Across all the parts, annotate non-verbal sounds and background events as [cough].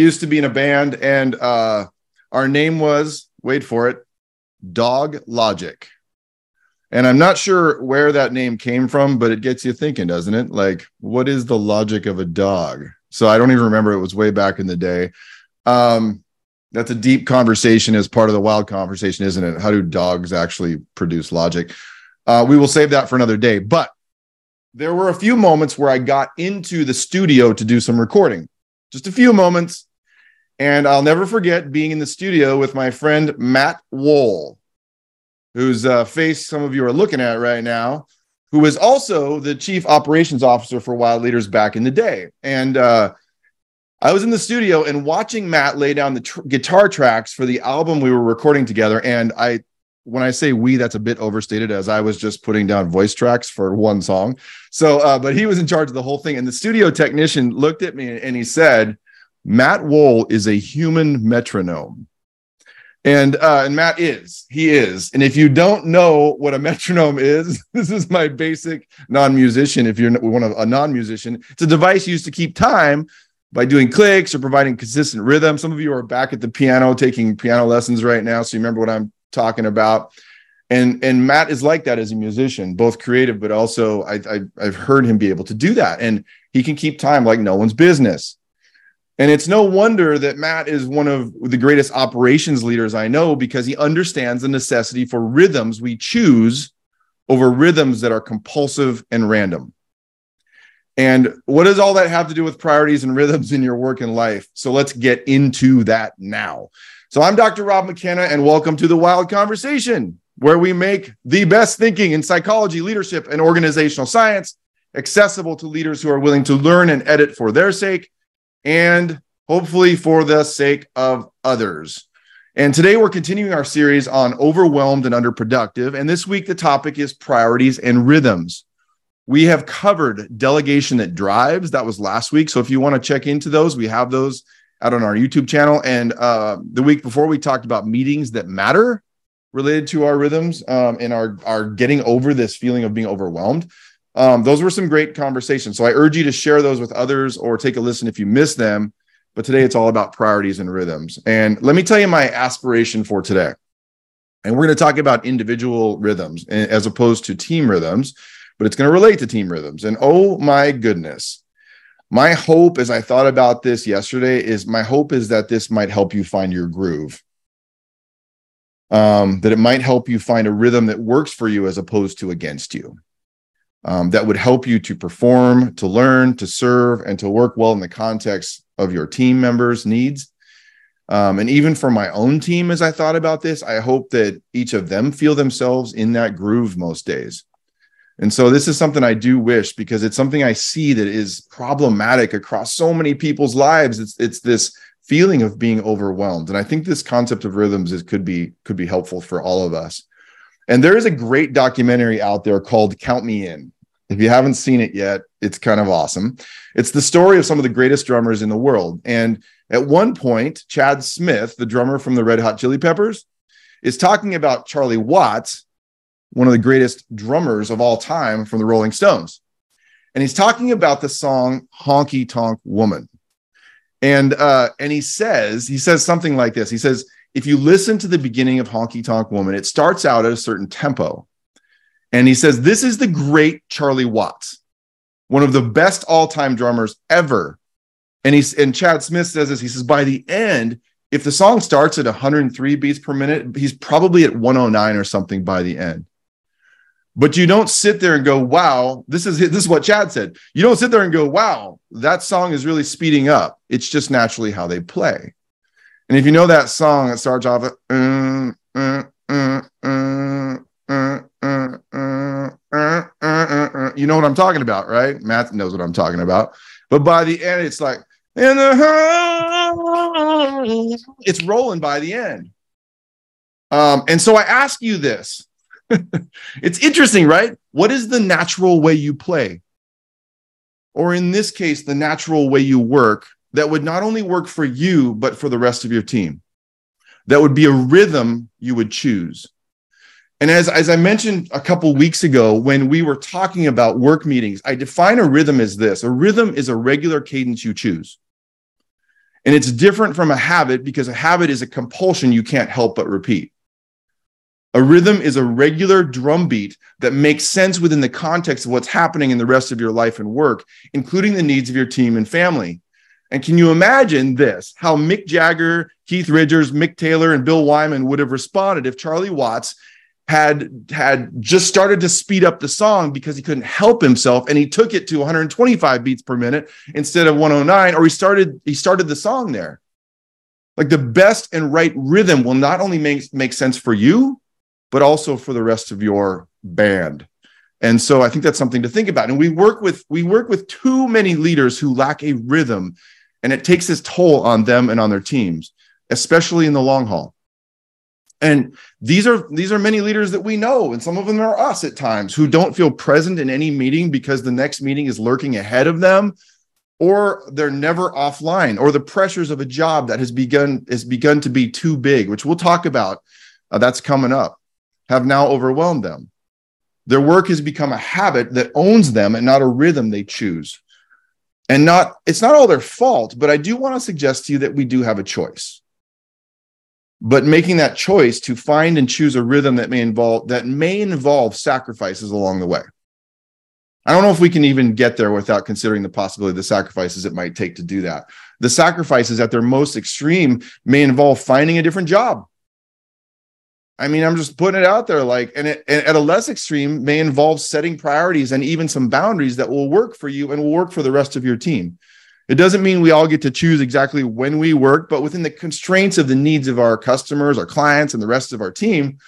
used to be in a band, and uh, our name was wait for it, Dog Logic. And I'm not sure where that name came from, but it gets you thinking, doesn't it? Like, what is the logic of a dog? So I don't even remember. It was way back in the day. Um, that's a deep conversation as part of the wild conversation, isn't it? How do dogs actually produce logic? Uh, we will save that for another day. But there were a few moments where I got into the studio to do some recording, just a few moments. And I'll never forget being in the studio with my friend Matt Wohl, whose uh, face some of you are looking at right now, who was also the chief operations officer for Wild Leaders back in the day. And uh, I was in the studio and watching Matt lay down the tr- guitar tracks for the album we were recording together. And I, when I say we, that's a bit overstated as I was just putting down voice tracks for one song. So, uh, but he was in charge of the whole thing. And the studio technician looked at me and he said, Matt Wool is a human metronome. And uh, and Matt is he is. And if you don't know what a metronome is, [laughs] this is my basic non-musician. If you're one of a non-musician, it's a device used to keep time by doing clicks or providing consistent rhythm. Some of you are back at the piano taking piano lessons right now, so you remember what I'm talking about. And and Matt is like that as a musician, both creative, but also I, I I've heard him be able to do that, and he can keep time like no one's business. And it's no wonder that Matt is one of the greatest operations leaders I know because he understands the necessity for rhythms we choose over rhythms that are compulsive and random. And what does all that have to do with priorities and rhythms in your work and life? So let's get into that now. So I'm Dr. Rob McKenna, and welcome to the Wild Conversation, where we make the best thinking in psychology, leadership, and organizational science accessible to leaders who are willing to learn and edit for their sake and hopefully for the sake of others. And today we're continuing our series on overwhelmed and underproductive. And this week, the topic is priorities and rhythms. We have covered delegation that drives. That was last week. So if you want to check into those, we have those out on our YouTube channel. And uh, the week before, we talked about meetings that matter related to our rhythms um, and our, our getting over this feeling of being overwhelmed. Um, those were some great conversations. So I urge you to share those with others or take a listen if you miss them. But today it's all about priorities and rhythms. And let me tell you my aspiration for today. And we're going to talk about individual rhythms as opposed to team rhythms but it's going to relate to team rhythms. And oh my goodness, my hope as I thought about this yesterday is my hope is that this might help you find your groove. Um, that it might help you find a rhythm that works for you as opposed to against you. Um, that would help you to perform, to learn, to serve, and to work well in the context of your team members' needs. Um, and even for my own team, as I thought about this, I hope that each of them feel themselves in that groove most days. And so this is something I do wish because it's something I see that is problematic across so many people's lives. It's it's this feeling of being overwhelmed. And I think this concept of rhythms is could be could be helpful for all of us. And there is a great documentary out there called Count Me In. If you haven't seen it yet, it's kind of awesome. It's the story of some of the greatest drummers in the world. And at one point, Chad Smith, the drummer from the Red Hot Chili Peppers, is talking about Charlie Watts one of the greatest drummers of all time from the Rolling Stones. And he's talking about the song Honky Tonk Woman. And uh, and he says, he says something like this. He says, if you listen to the beginning of Honky Tonk Woman, it starts out at a certain tempo. And he says, This is the great Charlie Watts, one of the best all-time drummers ever. And he's and Chad Smith says this. He says, by the end, if the song starts at 103 beats per minute, he's probably at 109 or something by the end. But you don't sit there and go, wow, this is this is what Chad said. You don't sit there and go, wow, that song is really speeding up. It's just naturally how they play. And if you know that song it starts off, uh, uh, uh, you know what I'm talking about, right? Matt knows what I'm talking about. But by the end, it's like, it's rolling by the end. Um, and so I ask you this it's interesting, right? What is the natural way you play? Or in this case, the natural way you work that would not only work for you, but for the rest of your team? That would be a rhythm you would choose. And as, as I mentioned a couple weeks ago, when we were talking about work meetings, I define a rhythm as this a rhythm is a regular cadence you choose. And it's different from a habit because a habit is a compulsion you can't help but repeat. A rhythm is a regular drumbeat that makes sense within the context of what's happening in the rest of your life and work, including the needs of your team and family. And can you imagine this? How Mick Jagger, Keith Richards, Mick Taylor, and Bill Wyman would have responded if Charlie Watts had had just started to speed up the song because he couldn't help himself and he took it to 125 beats per minute instead of 109 or he started he started the song there. Like the best and right rhythm will not only make make sense for you but also for the rest of your band. And so i think that's something to think about. And we work with we work with too many leaders who lack a rhythm and it takes its toll on them and on their teams especially in the long haul. And these are these are many leaders that we know and some of them are us at times who don't feel present in any meeting because the next meeting is lurking ahead of them or they're never offline or the pressures of a job that has begun has begun to be too big which we'll talk about. Uh, that's coming up have now overwhelmed them. Their work has become a habit that owns them and not a rhythm they choose and not it's not all their fault but i do want to suggest to you that we do have a choice. But making that choice to find and choose a rhythm that may involve that may involve sacrifices along the way. I don't know if we can even get there without considering the possibility of the sacrifices it might take to do that. The sacrifices at their most extreme may involve finding a different job i mean i'm just putting it out there like and, it, and at a less extreme may involve setting priorities and even some boundaries that will work for you and will work for the rest of your team it doesn't mean we all get to choose exactly when we work, but within the constraints of the needs of our customers, our clients, and the rest of our team,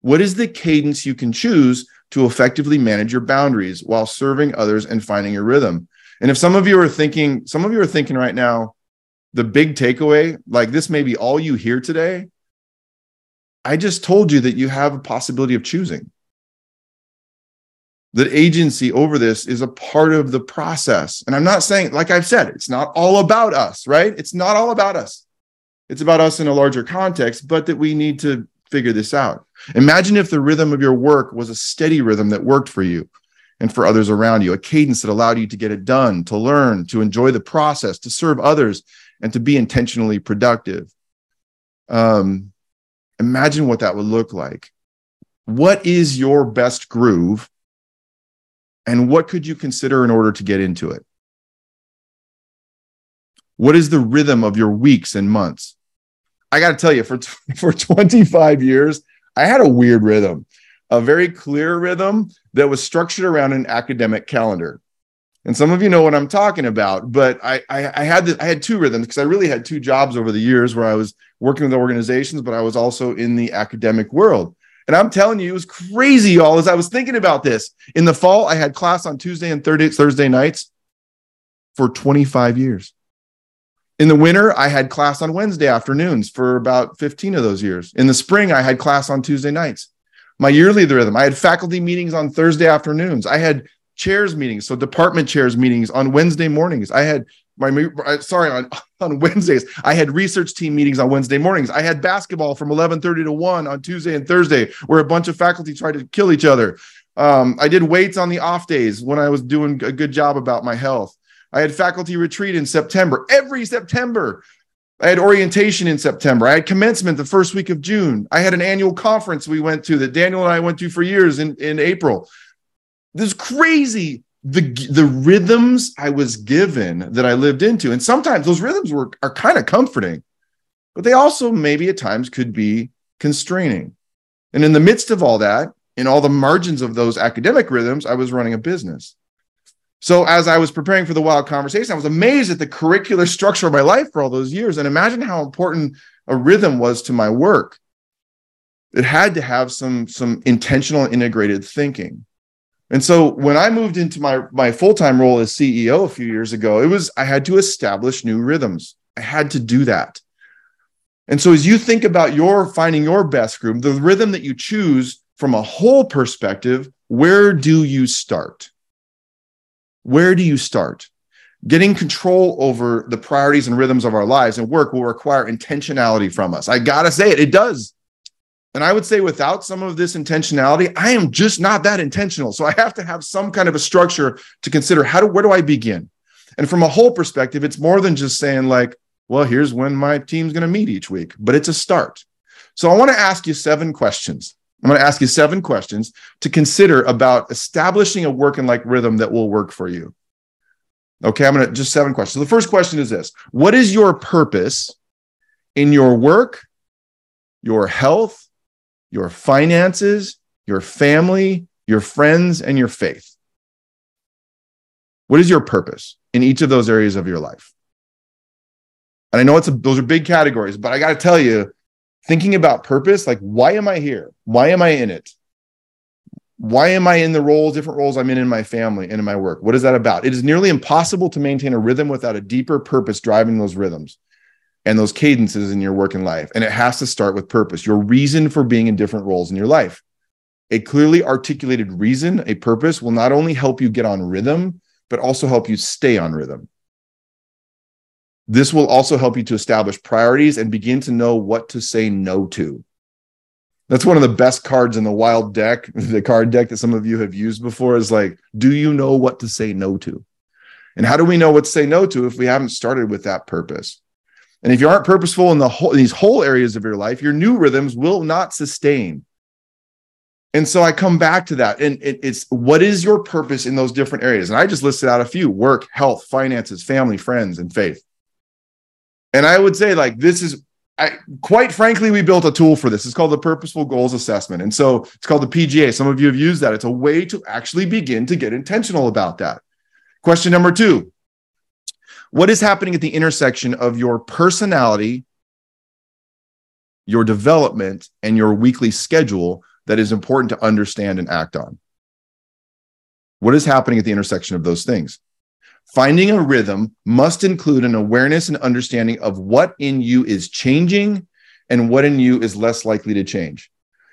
what is the cadence you can choose to effectively manage your boundaries while serving others and finding your rhythm? And if some of you are thinking, some of you are thinking right now, the big takeaway, like this may be all you hear today. I just told you that you have a possibility of choosing that agency over this is a part of the process. And I'm not saying, like I've said, it's not all about us, right? It's not all about us. It's about us in a larger context, but that we need to figure this out. Imagine if the rhythm of your work was a steady rhythm that worked for you and for others around you, a cadence that allowed you to get it done, to learn, to enjoy the process, to serve others, and to be intentionally productive. Um, imagine what that would look like. What is your best groove and what could you consider in order to get into it? What is the rhythm of your weeks and months? I got to tell you, for, [laughs] for 25 years, I had a weird rhythm, a very clear rhythm that was structured around an academic calendar. And some of you know what I'm talking about, but I, I, I had the, I had two rhythms because I really had two jobs over the years where I was working with organizations, but I was also in the academic world. And I'm telling you, it was crazy, y'all, as I was thinking about this. In the fall, I had class on Tuesday and Thursday, Thursday nights for 25 years. In the winter, I had class on Wednesday afternoons for about 15 of those years. In the spring, I had class on Tuesday nights. My yearly rhythm, I had faculty meetings on Thursday afternoons. I had chairs meetings, so department chairs meetings on Wednesday mornings. I had my sorry on [laughs] on Wednesdays. I had research team meetings on Wednesday mornings. I had basketball from 11:30 to 1 on Tuesday and Thursday where a bunch of faculty tried to kill each other. Um, I did weights on the off days when I was doing a good job about my health. I had faculty retreat in September. Every September, I had orientation in September. I had commencement the first week of June. I had an annual conference we went to that Daniel and I went to for years in, in April. This is crazy the the rhythms I was given that I lived into, and sometimes those rhythms were are kind of comforting, but they also maybe at times could be constraining. And in the midst of all that, in all the margins of those academic rhythms, I was running a business. So as I was preparing for the wild conversation, I was amazed at the curricular structure of my life for all those years, and imagine how important a rhythm was to my work. It had to have some some intentional integrated thinking. And so when I moved into my my full-time role as CEO a few years ago, it was I had to establish new rhythms. I had to do that. And so as you think about your finding your best groove, the rhythm that you choose from a whole perspective, where do you start? Where do you start? Getting control over the priorities and rhythms of our lives and work will require intentionality from us. I got to say it, it does. And I would say without some of this intentionality, I am just not that intentional. So I have to have some kind of a structure to consider how do where do I begin? And from a whole perspective, it's more than just saying like, Well, here's when my team's going to meet each week, but it's a start. So I want to ask you seven questions. I'm going to ask you seven questions to consider about establishing a work and like rhythm that will work for you. Okay, I'm going to just seven questions. So the first question is this What is your purpose in your work, your health, your finances, your family, your friends, and your faith? What is your purpose in each of those areas of your life? And I know it's a, those are big categories, but I got to tell you, thinking about purpose, like why am I here? Why am I in it? Why am I in the roles, different roles I'm in in my family and in my work? What is that about? It is nearly impossible to maintain a rhythm without a deeper purpose driving those rhythms and those cadences in your work and life. And it has to start with purpose, your reason for being in different roles in your life. A clearly articulated reason, a purpose will not only help you get on rhythm, but also help you stay on rhythm. This will also help you to establish priorities and begin to know what to say no to. That's one of the best cards in the wild deck, [laughs] the card deck that some of you have used before is like, do you know what to say no to? And how do we know what to say no to if we haven't started with that purpose? And if you aren't purposeful in the whole these whole areas of your life, your new rhythms will not sustain. And so I come back to that. And it, it's what is your purpose in those different areas? And I just listed out a few work, health, finances, family, friends, and faith. And I would say, like, this is I, quite frankly, we built a tool for this. It's called the Purposeful Goals Assessment. And so it's called the PGA. Some of you have used that. It's a way to actually begin to get intentional about that. Question number two What is happening at the intersection of your personality, your development, and your weekly schedule that is important to understand and act on? What is happening at the intersection of those things? Finding a rhythm must include an awareness and understanding of what in you is changing and what in you is less likely to change.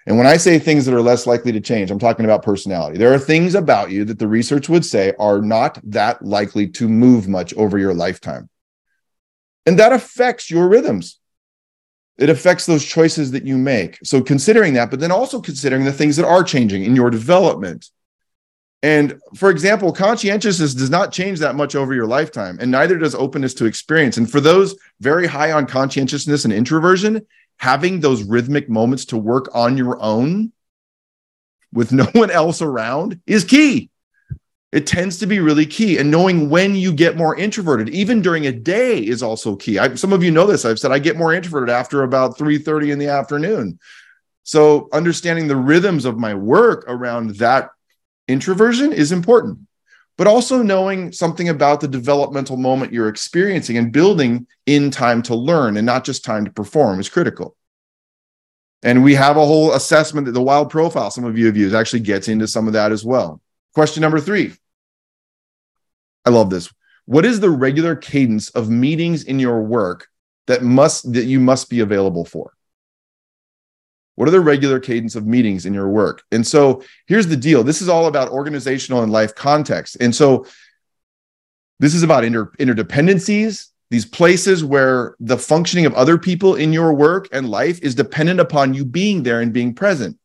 And when I say things that are less likely to change, I'm talking about personality. There are things about you that the research would say are not that likely to move much over your lifetime. And that affects your rhythms. It affects those choices that you make. So, considering that, but then also considering the things that are changing in your development, and for example, conscientiousness does not change that much over your lifetime, and neither does openness to experience. And for those very high on conscientiousness and introversion, having those rhythmic moments to work on your own with no one else around is key. It tends to be really key. And knowing when you get more introverted, even during a day, is also key. I, some of you know this. I've said I get more introverted after about 3 30 in the afternoon. So understanding the rhythms of my work around that introversion is important, but also knowing something about the developmental moment you're experiencing and building in time to learn and not just time to perform is critical. And we have a whole assessment that the wild profile some of you have used actually gets into some of that as well. Question number three. I love this. What is the regular cadence of meetings in your work that must that you must be available for? What are the regular cadence of meetings in your work? And so here's the deal this is all about organizational and life context. And so this is about inter- interdependencies, these places where the functioning of other people in your work and life is dependent upon you being there and being present.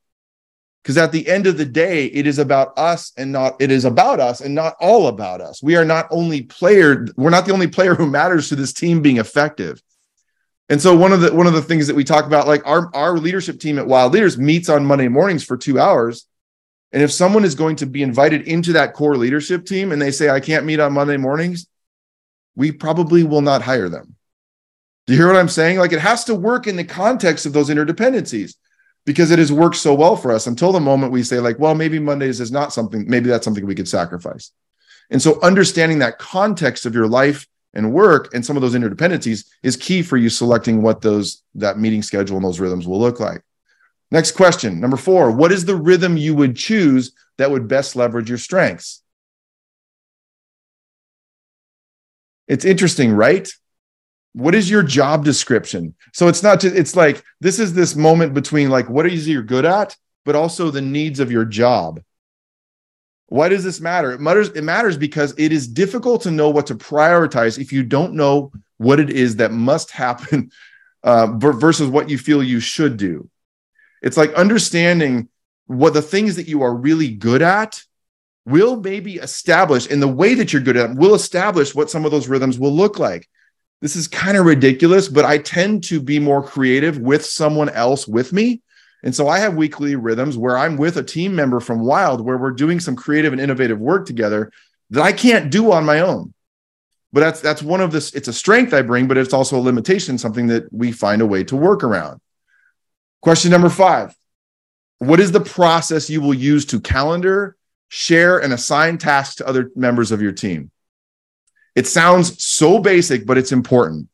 Because at the end of the day, it is about us and not, it is about us and not all about us. We are not only player, we're not the only player who matters to this team being effective. And so one of the one of the things that we talk about, like our our leadership team at Wild Leaders meets on Monday mornings for two hours. And if someone is going to be invited into that core leadership team and they say, I can't meet on Monday mornings, we probably will not hire them. Do you hear what I'm saying? Like it has to work in the context of those interdependencies because it has worked so well for us until the moment we say, like, well, maybe Mondays is not something, maybe that's something we could sacrifice. And so understanding that context of your life and work and some of those interdependencies is key for you selecting what those that meeting schedule and those rhythms will look like. Next question, number 4, what is the rhythm you would choose that would best leverage your strengths? It's interesting, right? What is your job description? So it's not just it's like this is this moment between like what is you're good at, but also the needs of your job. Why does this matter? It matters. It matters because it is difficult to know what to prioritize if you don't know what it is that must happen [laughs] uh, versus what you feel you should do. It's like understanding what the things that you are really good at will maybe establish in the way that you're good at will establish what some of those rhythms will look like. this is kind of ridiculous, but I tend to be more creative with someone else with me. And so I have weekly rhythms where I'm with a team member from Wild where we're doing some creative and innovative work together that I can't do on my own. But that's that's one of this it's a strength I bring, but it's also a limitation, something that we find a way to work around. Question number 5. What is the process you will use to calendar, share and assign tasks to other members of your team? It sounds so basic, but it's important.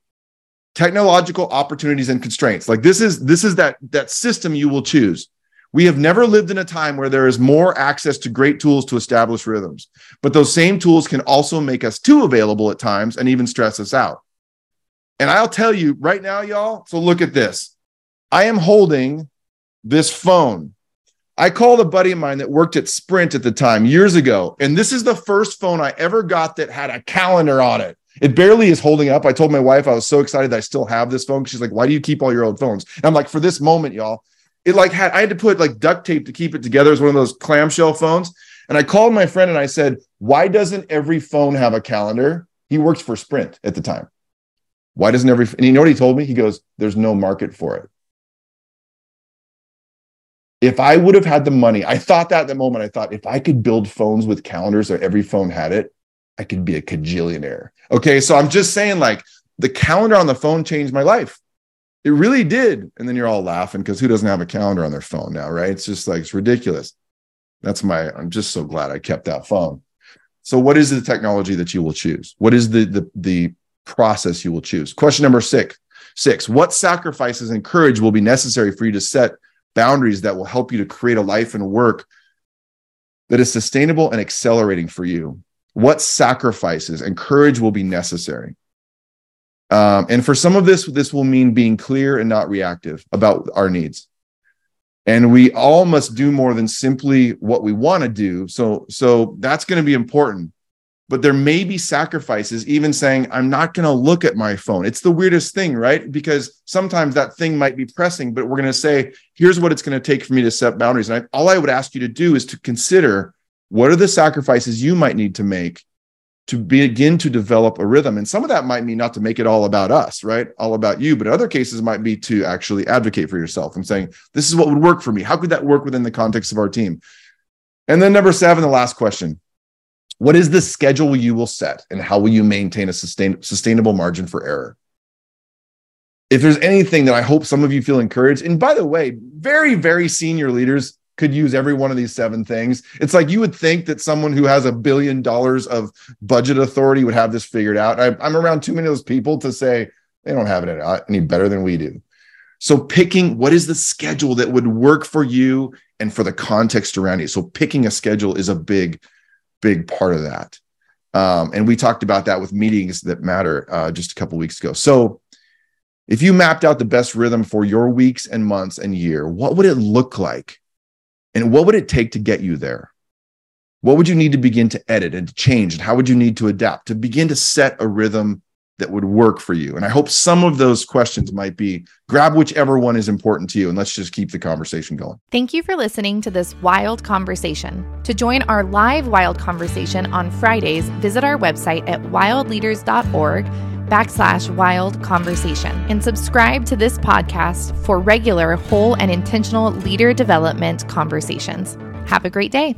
Technological opportunities and constraints. Like this is this is that that system you will choose. We have never lived in a time where there is more access to great tools to establish rhythms, but those same tools can also make us too available at times and even stress us out. And I'll tell you right now, y'all. So look at this. I am holding this phone I called a buddy of mine that worked at Sprint at the time years ago, and this is the first phone I ever got that had a calendar on it. It barely is holding up. I told my wife I was so excited that I still have this phone. She's like, "Why do you keep all your old phones?" And I'm like, "For this moment, y'all." It like had I had to put like duct tape to keep it together. It's one of those clamshell phones. And I called my friend and I said, "Why doesn't every phone have a calendar?" He works for Sprint at the time. Why doesn't every? And you know what he told me? He goes, "There's no market for it." if I would have had the money, I thought that at the moment, I thought if I could build phones with calendars or every phone had it, I could be a cajillionaire. Okay. So I'm just saying, like, the calendar on the phone changed my life. It really did. And then you're all laughing because who doesn't have a calendar on their phone now, right? It's just like, it's ridiculous. That's my, I'm just so glad I kept that phone. So, what is the technology that you will choose? What is the, the, the process you will choose? Question number six. Six, what sacrifices and courage will be necessary for you to set boundaries that will help you to create a life and work that is sustainable and accelerating for you. What sacrifices and courage will be necessary? Um, and for some of this, this will mean being clear and not reactive about our needs. And we all must do more than simply what we want to do. So, so that's going to be important but there may be sacrifices, even saying, I'm not going to look at my phone. It's the weirdest thing, right? Because sometimes that thing might be pressing, but we're going to say, here's what it's going to take for me to set boundaries. And I, all I would ask you to do is to consider what are the sacrifices you might need to make to begin to develop a rhythm. And some of that might mean not to make it all about us, right? All about you. But other cases might be to actually advocate for yourself and saying, this is what would work for me. How could that work within the context of our team? And then number seven, the last question what is the schedule you will set and how will you maintain a sustain, sustainable margin for error? If there's anything that I hope some of you feel encouraged, and by the way, very, very senior leaders could use every one of these seven things. It's like you would think that someone who has a billion dollars of budget authority would have this figured out. I, am around too many of those people to say they don't have it any better than we do. So, picking what is the schedule that would work for you and for the context around you. So, picking a schedule is a big big part of that. Um, and we talked about that with meetings that matter uh, just a couple weeks ago. So, if you mapped out the best rhythm for your weeks and months and year, what would it look like? And what would it take to get you there? What would you need to begin to edit and to change? And how would you need to adapt to begin to set a rhythm that would work for you? And I hope some of those questions might be grab whichever one is important to you and let's just keep the conversation going. Thank you for listening to this wild conversation. To join our live wild conversation on Fridays, visit our website at wildleaders.org backslash wild conversation and subscribe to this podcast for regular, whole, and intentional leader development conversations. Have a great day.